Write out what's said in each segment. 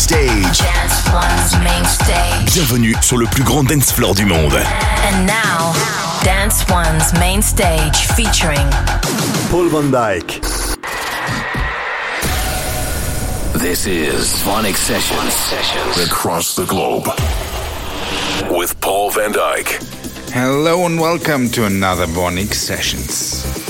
stage. Dance One's main stage. Bienvenue sur le plus grand dance floor du monde. And now, Dance One's main stage featuring Paul van Dyk. This is VONYC Sessions. Sessions across the globe with Paul van Dyk. Hello and welcome to another VONYC Sessions.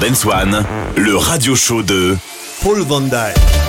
Dance One, le radio show de Paul Van Dyke.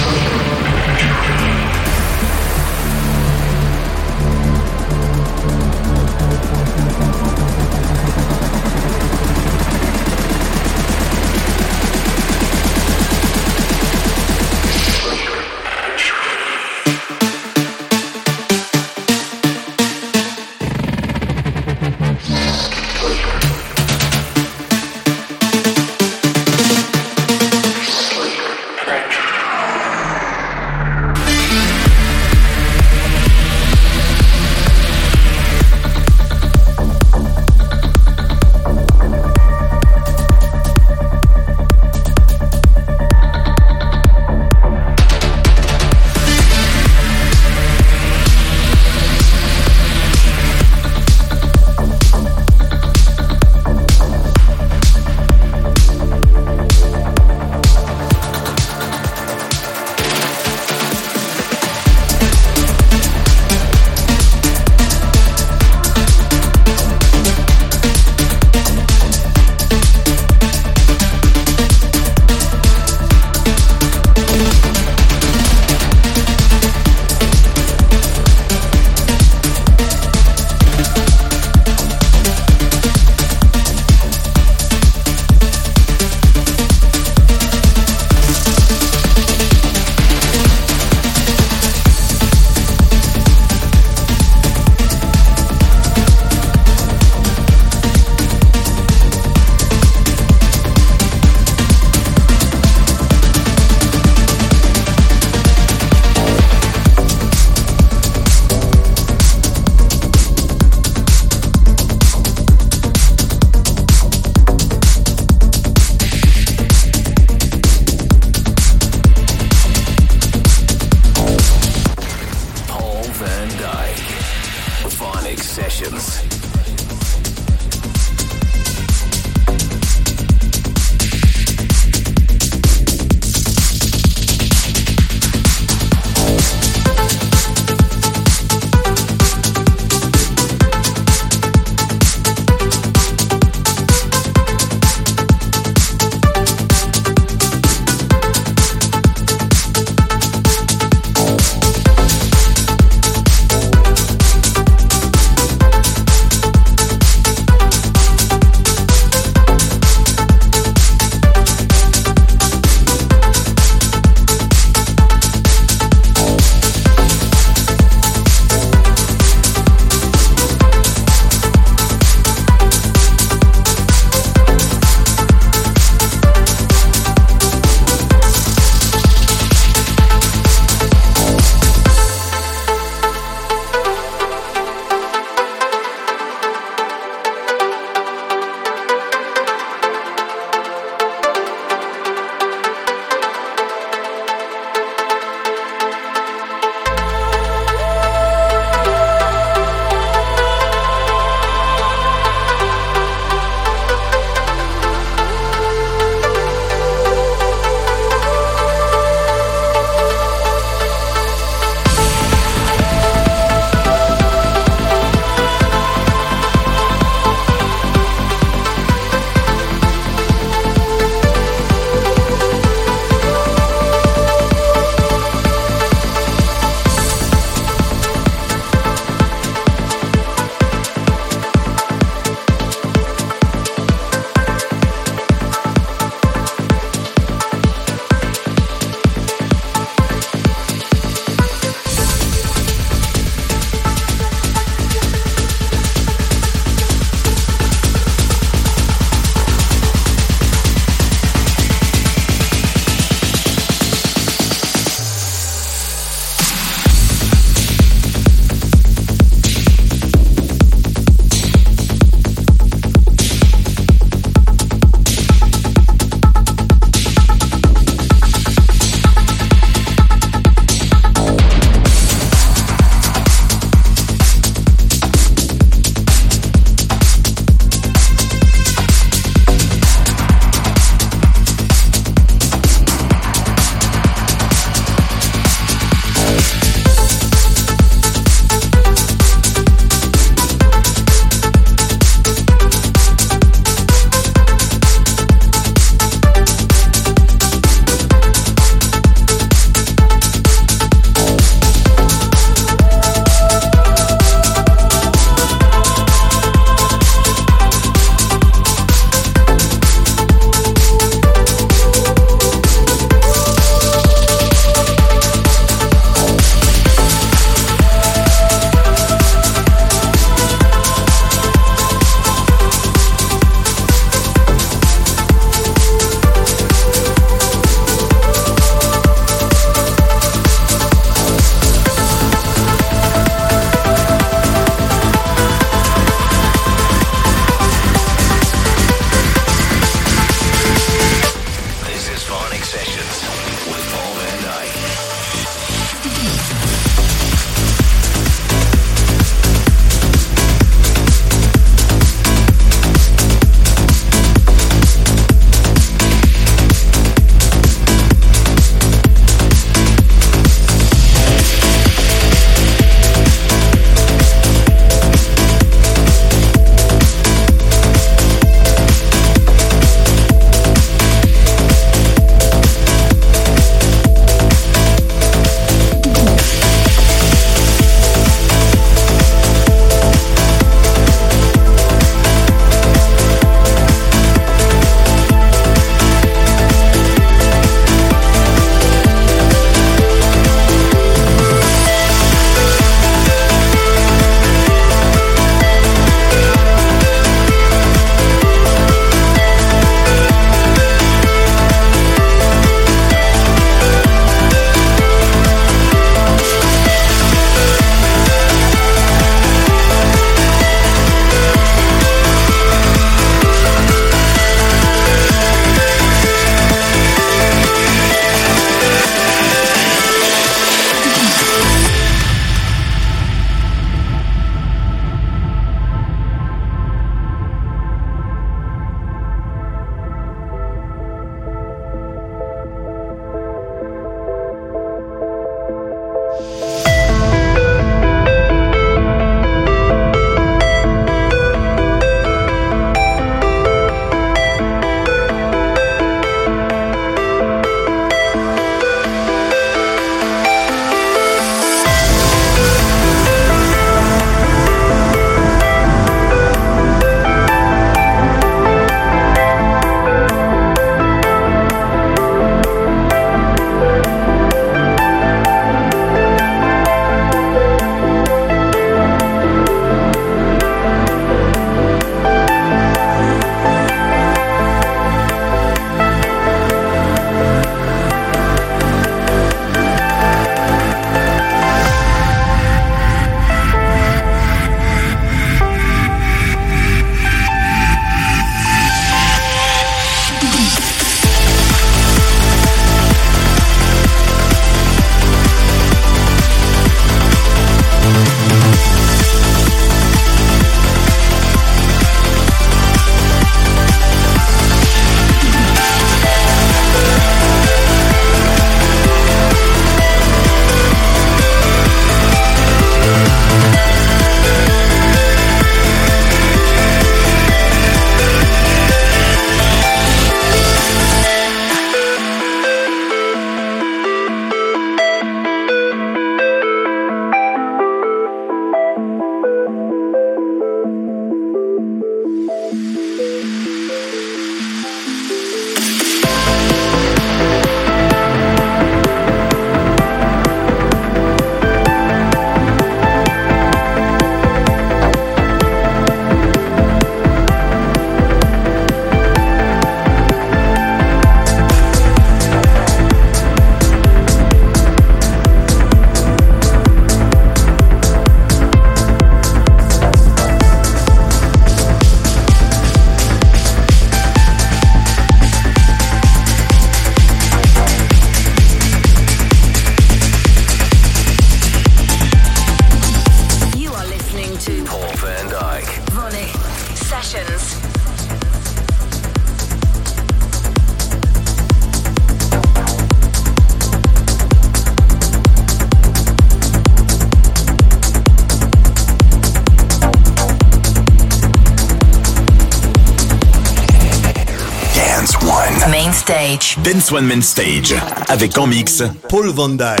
Dance One Main Stage. Avec en mix Paul Van Dyk.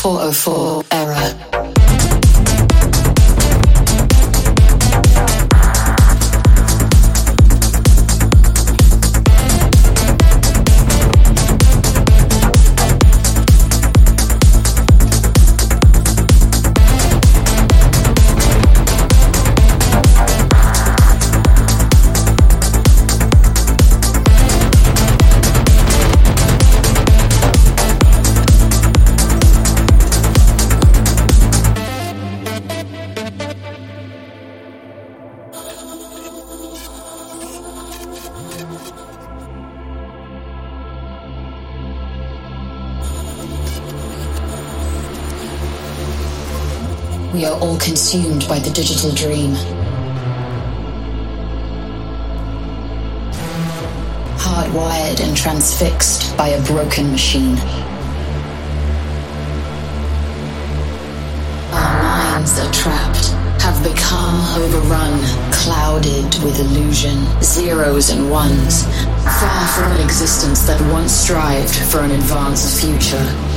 Four We are all consumed by the digital dream. Hardwired and transfixed by a broken machine. Our minds are trapped, have become overrun, clouded with illusion, zeros and ones, far from an existence that once strived for an advanced future.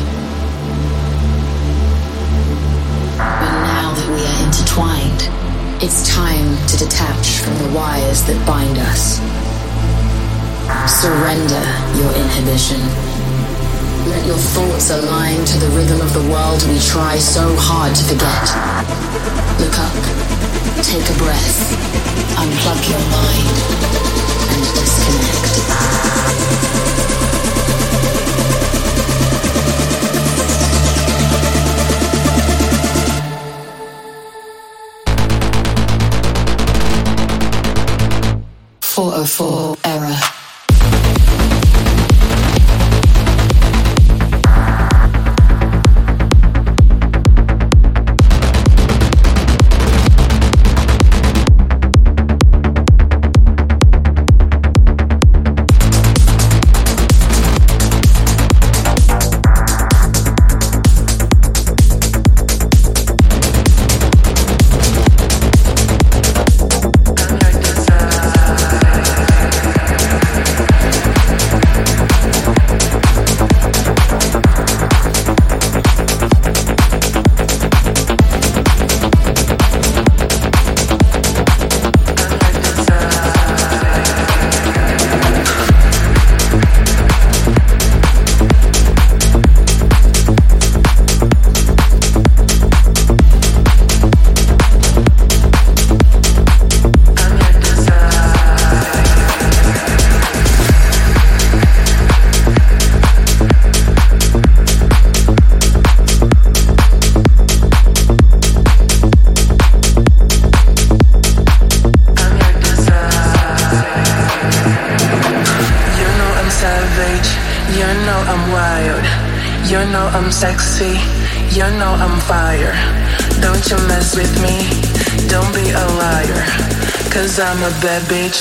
Intertwined. It's time to detach from the wires that bind us. Surrender your inhibition. Let your thoughts align to the rhythm of the world we try so hard to forget. Look up, take a breath, unplug your mind, and disconnect. 404 Bad bitch.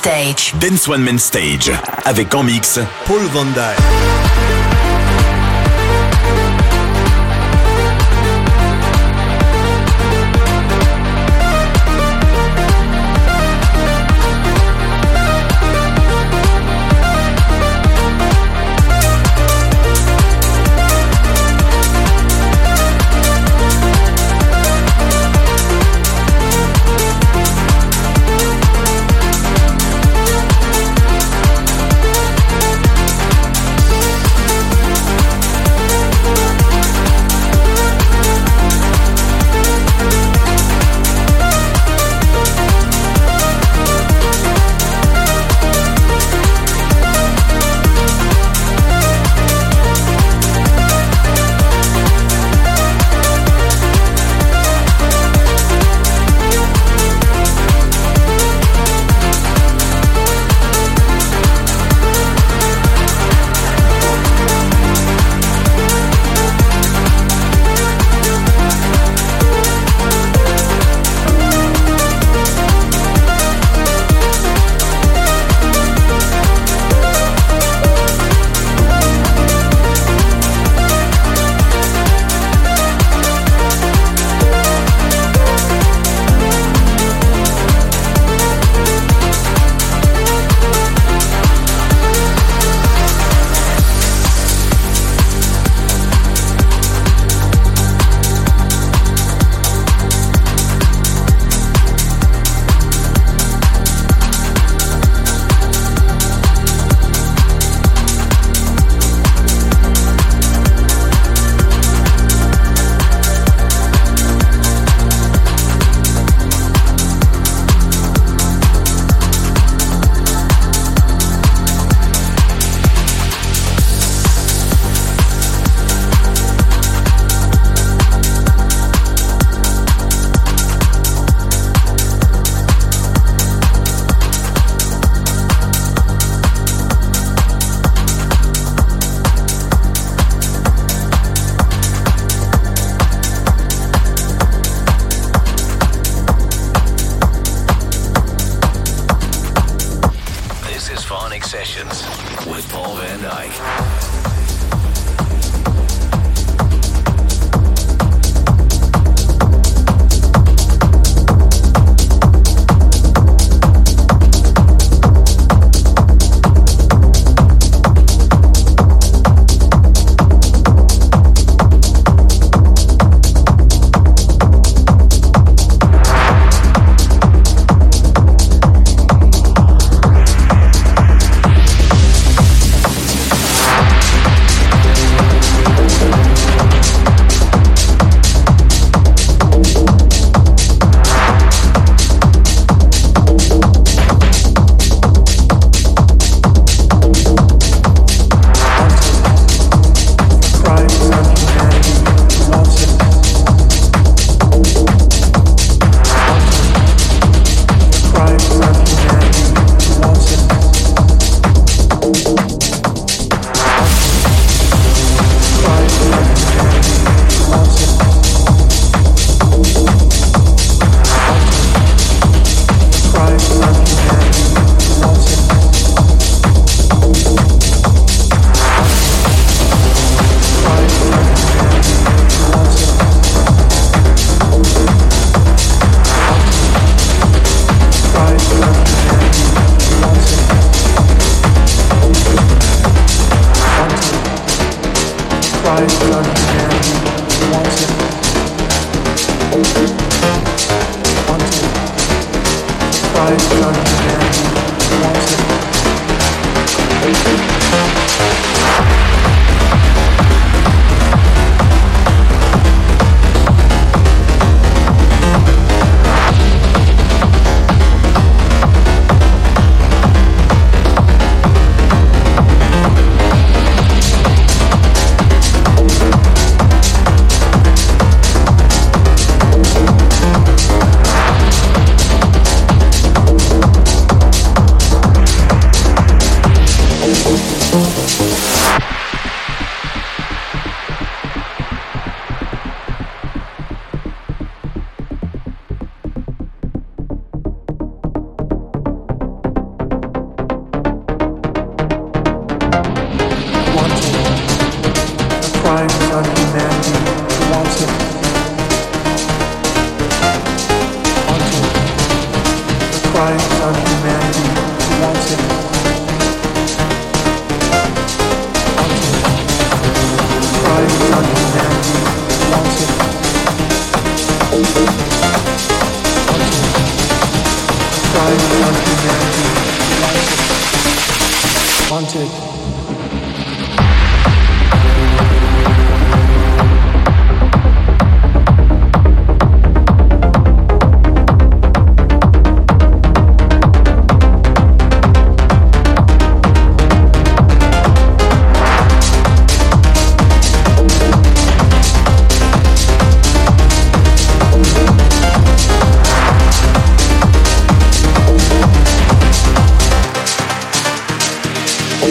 Stage. Dance One Main Stage. Avec en mix Paul Van Dyk.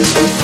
Thank Paul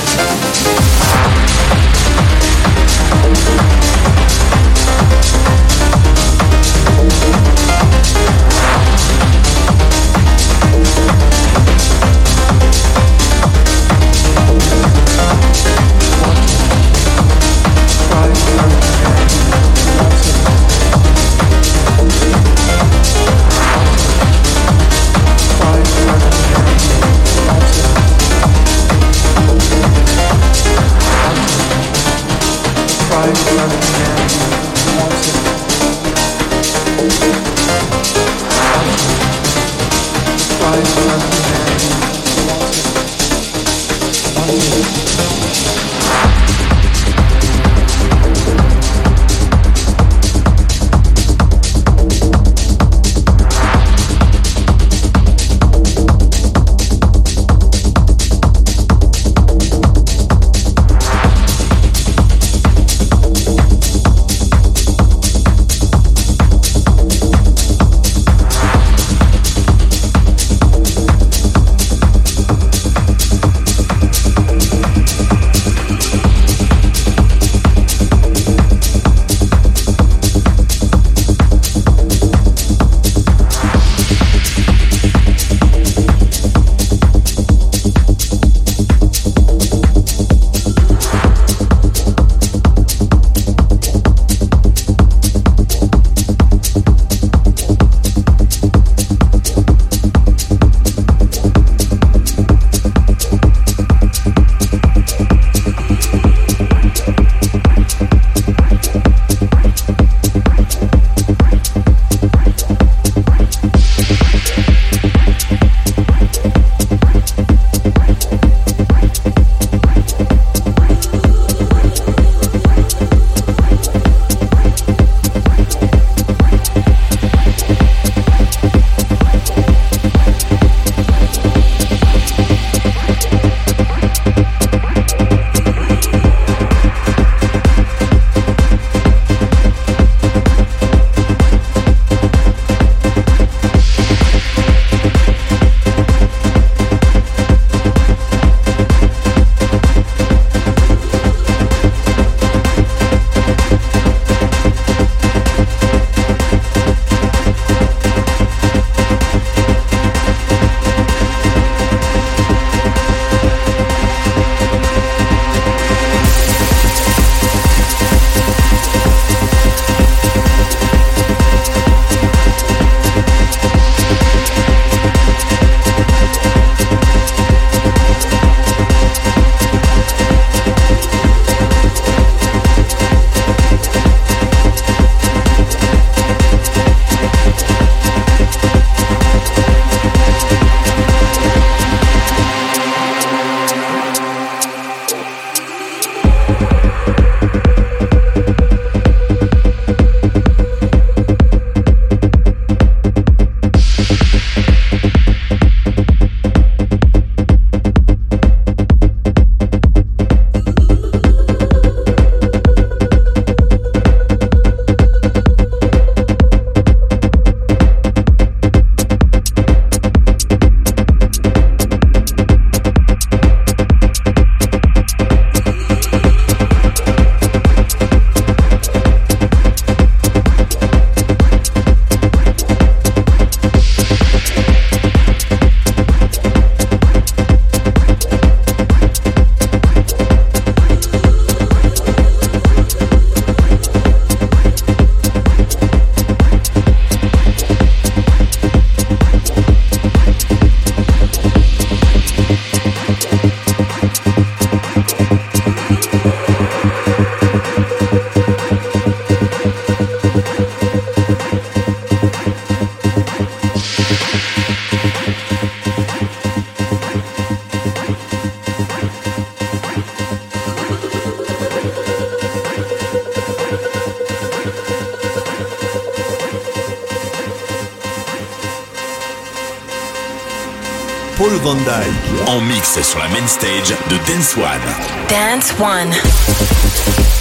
Mix sur la main stage de Dance One. Dance One.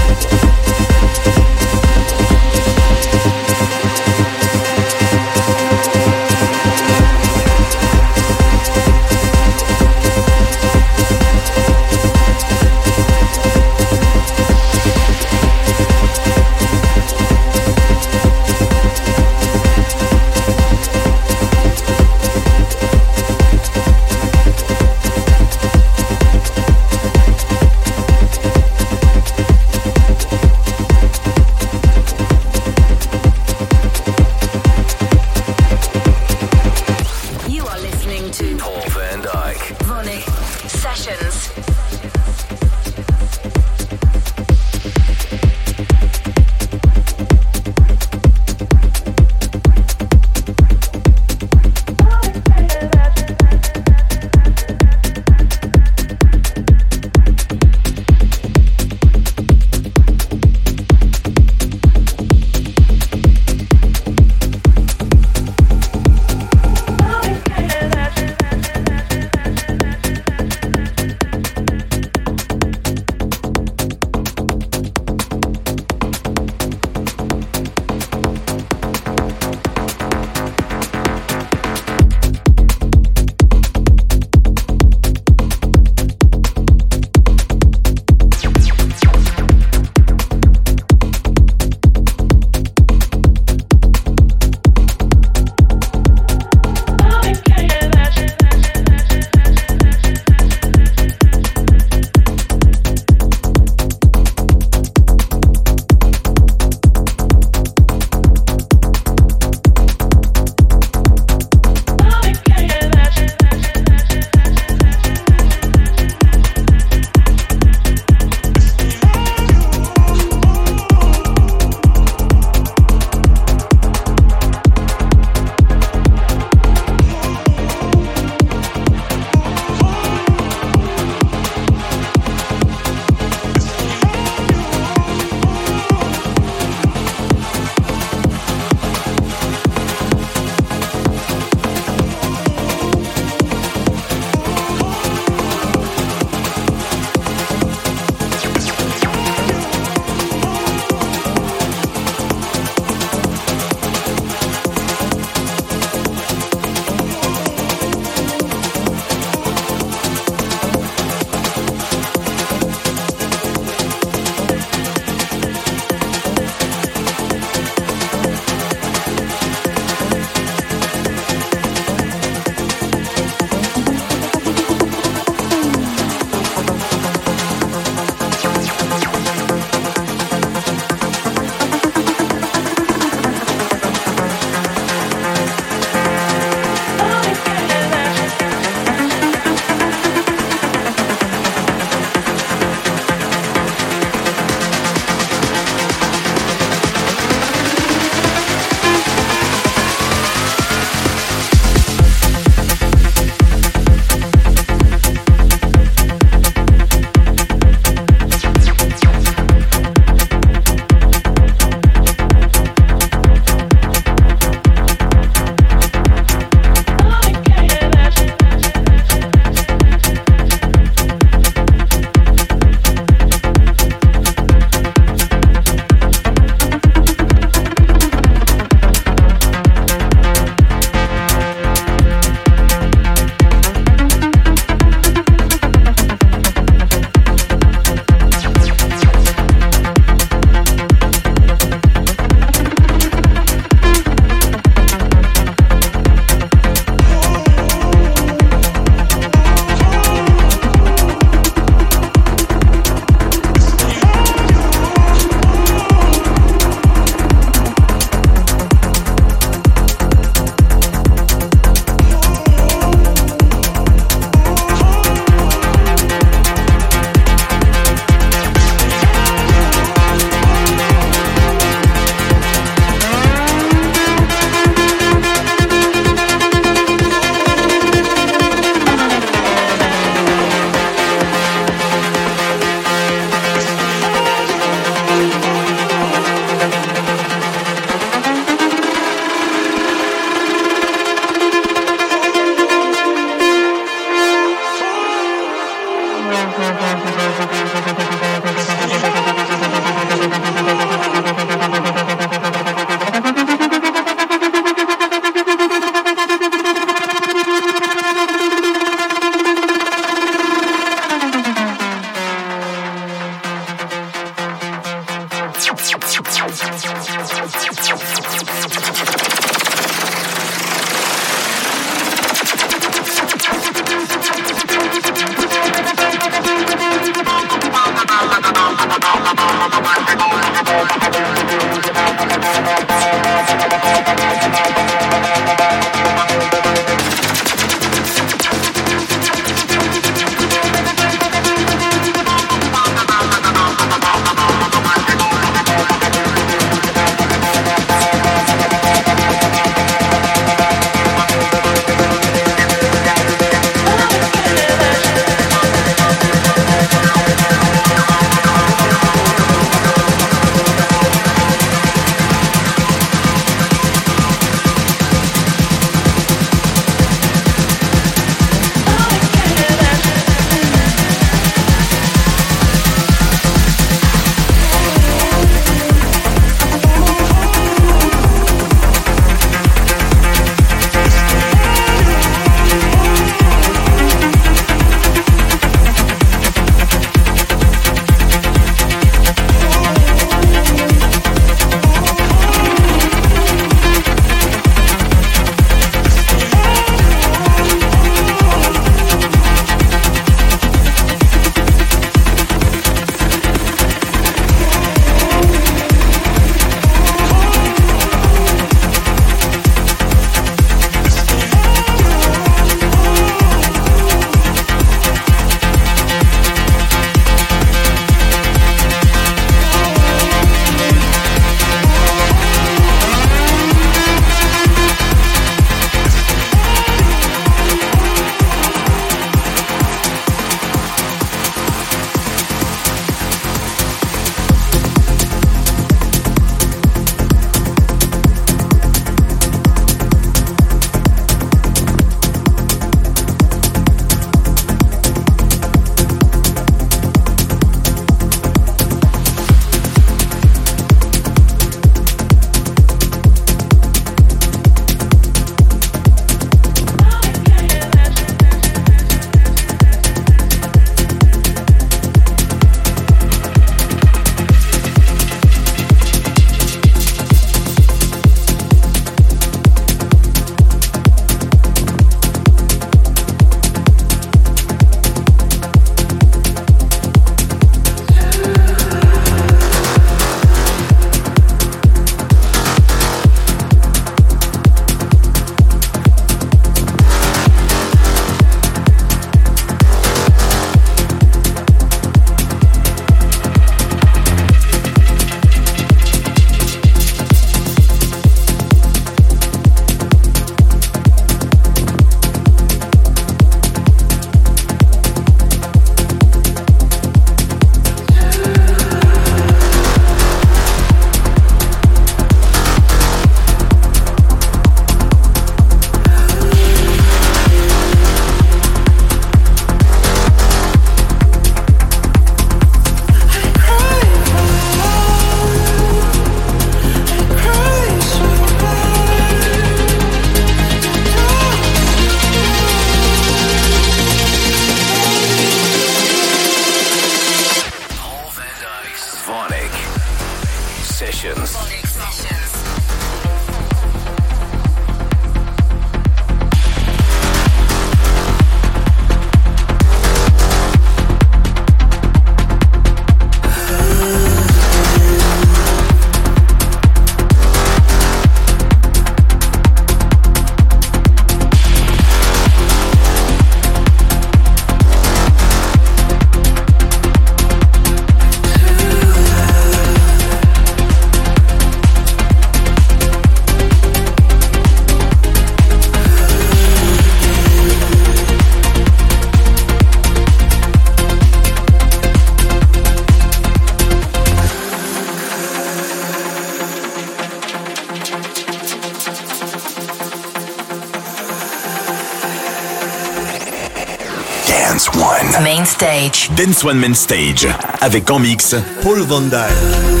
Dance One. Main stage. Dance One Main Stage. Avec en mix Paul Van Dyke.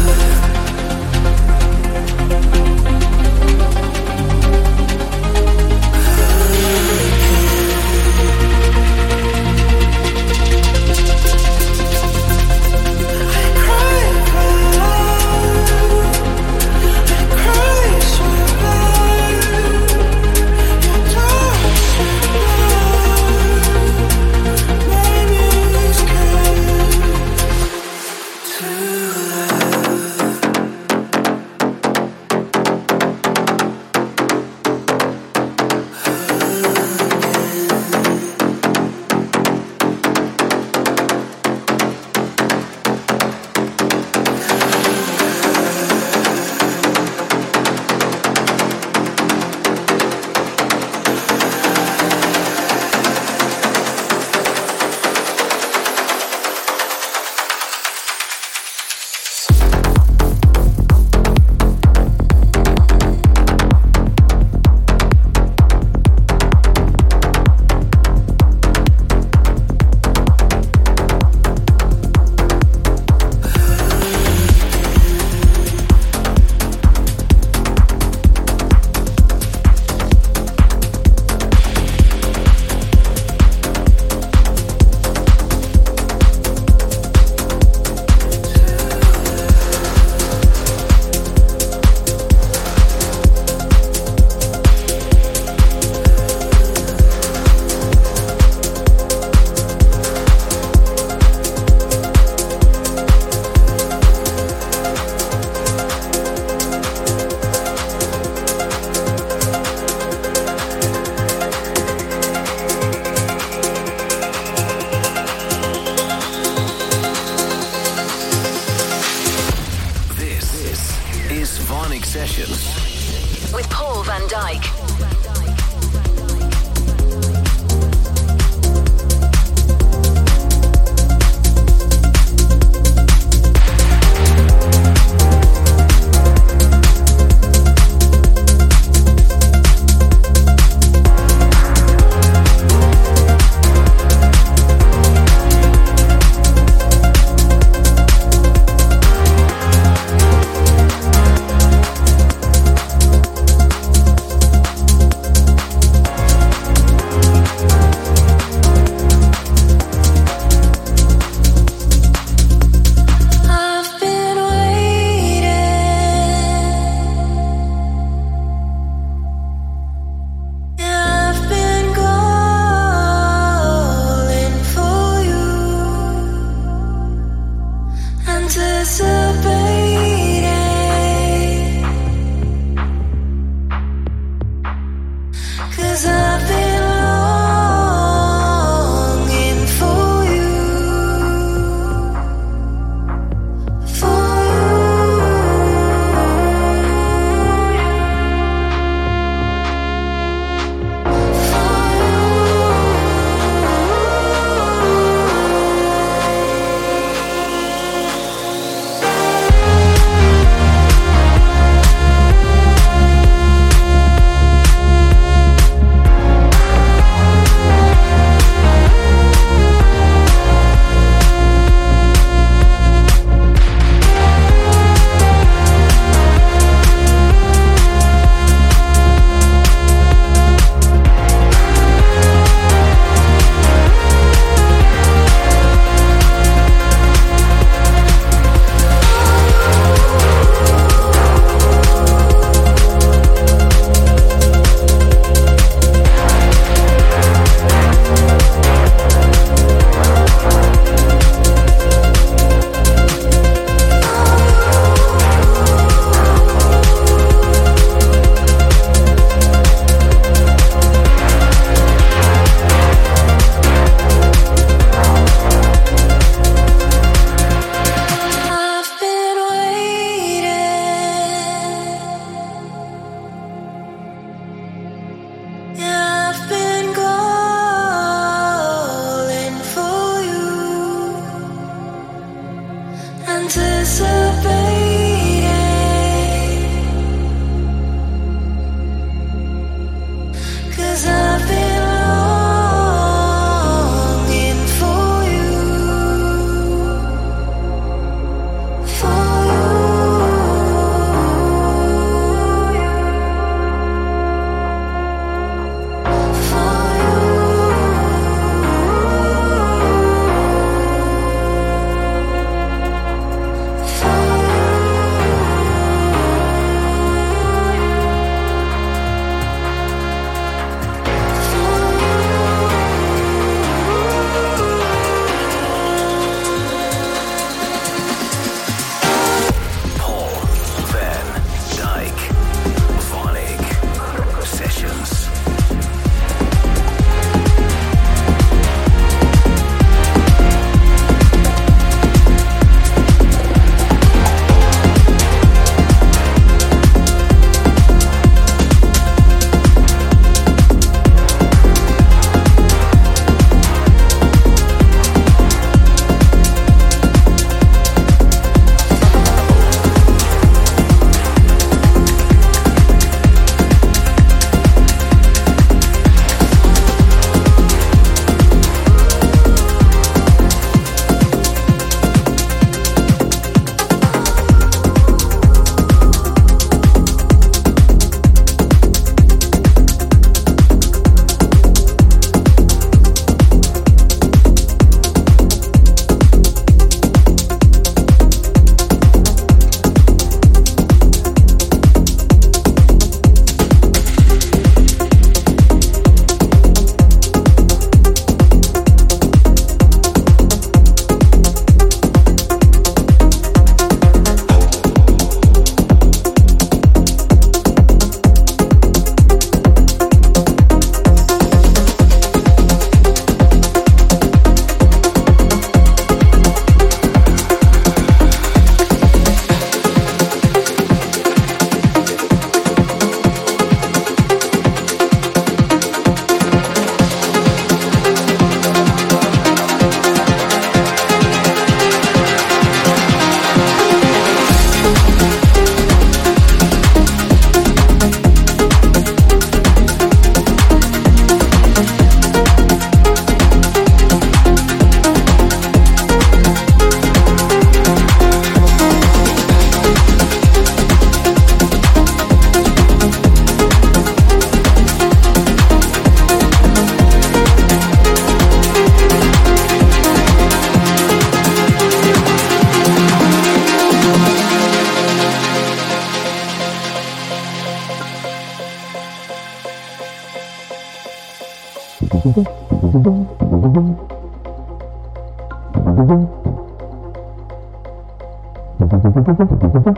Thank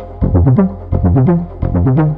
you.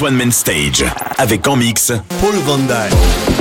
One Man Stage avec en mix Paul Van Dyke.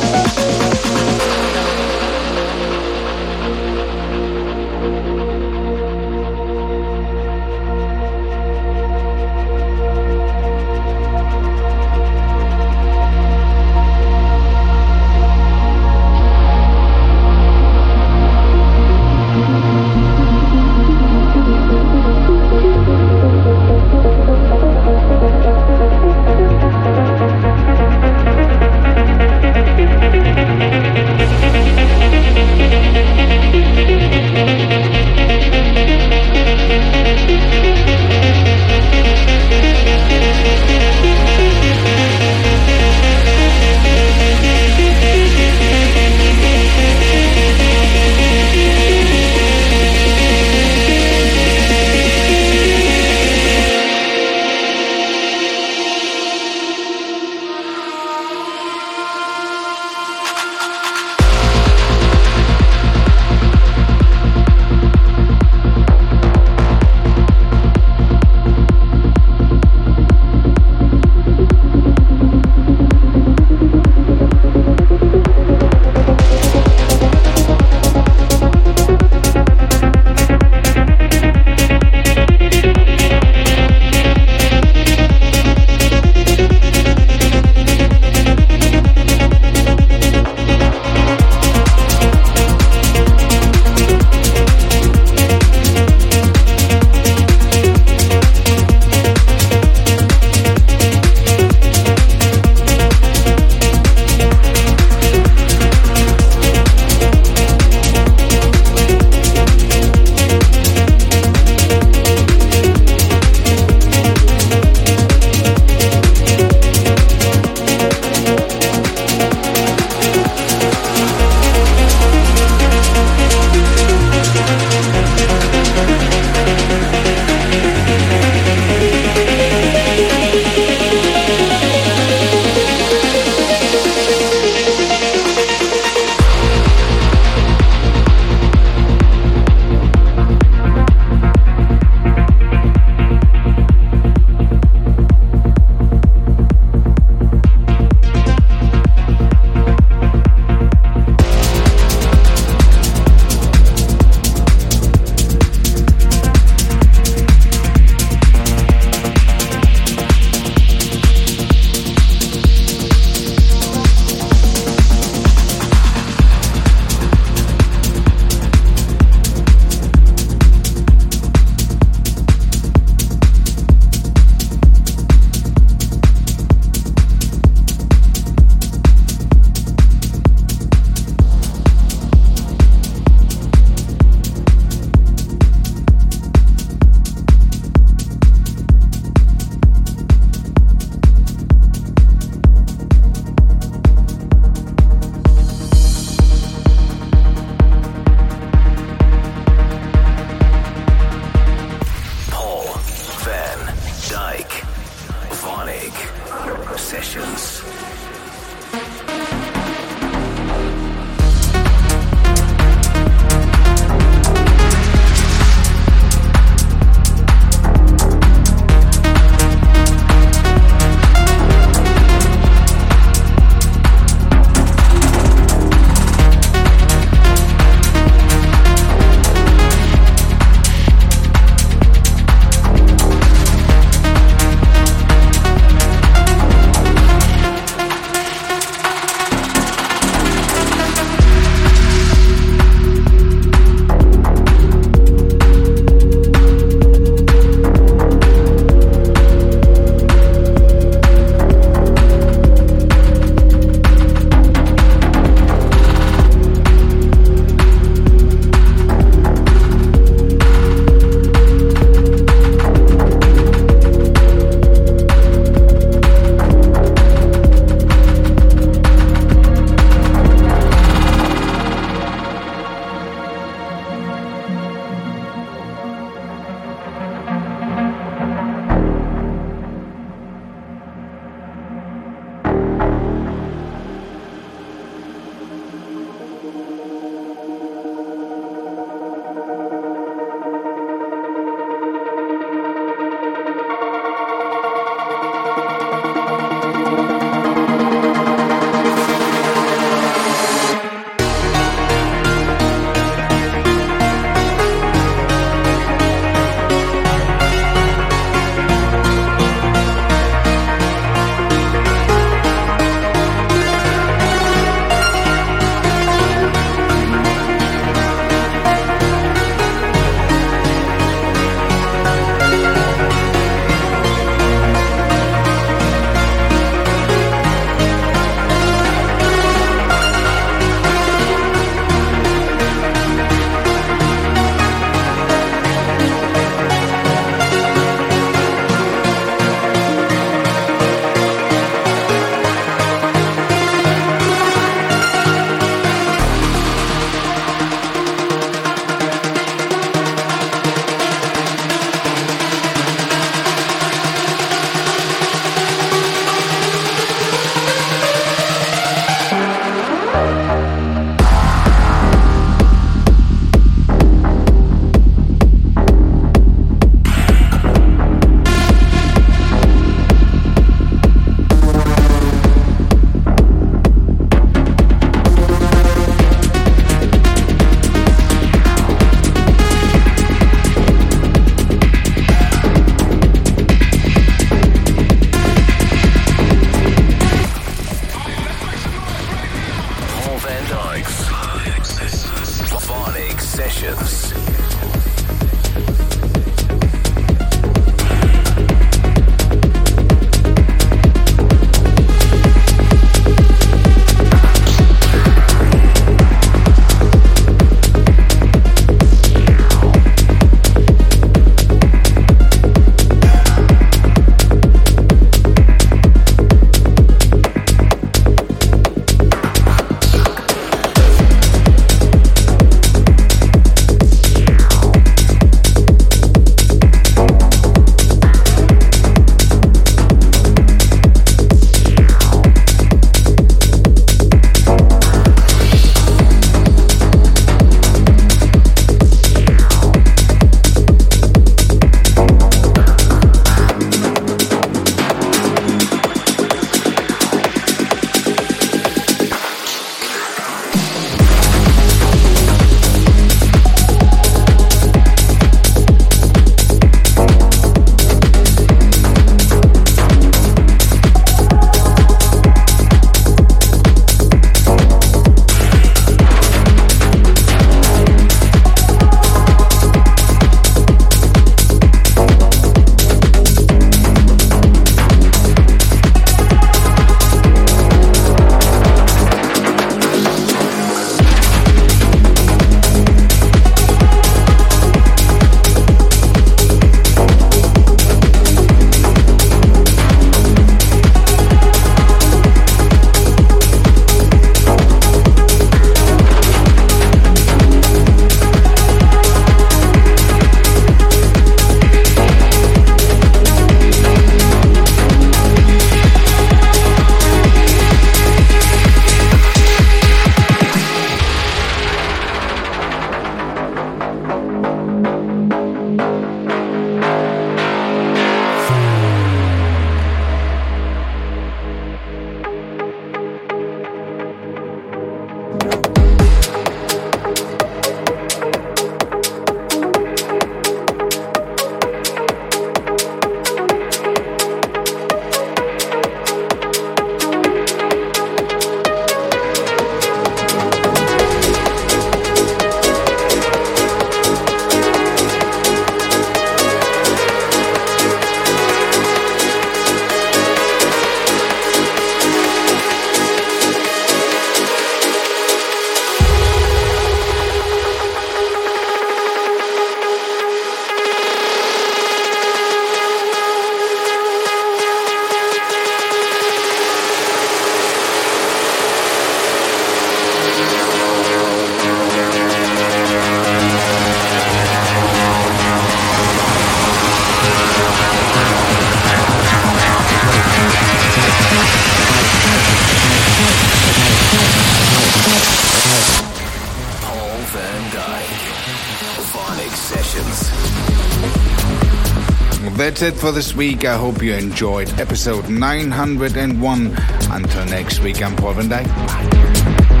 That's it for this week. I hope you enjoyed episode 901. Until next week, I'm Paul Van Dyk.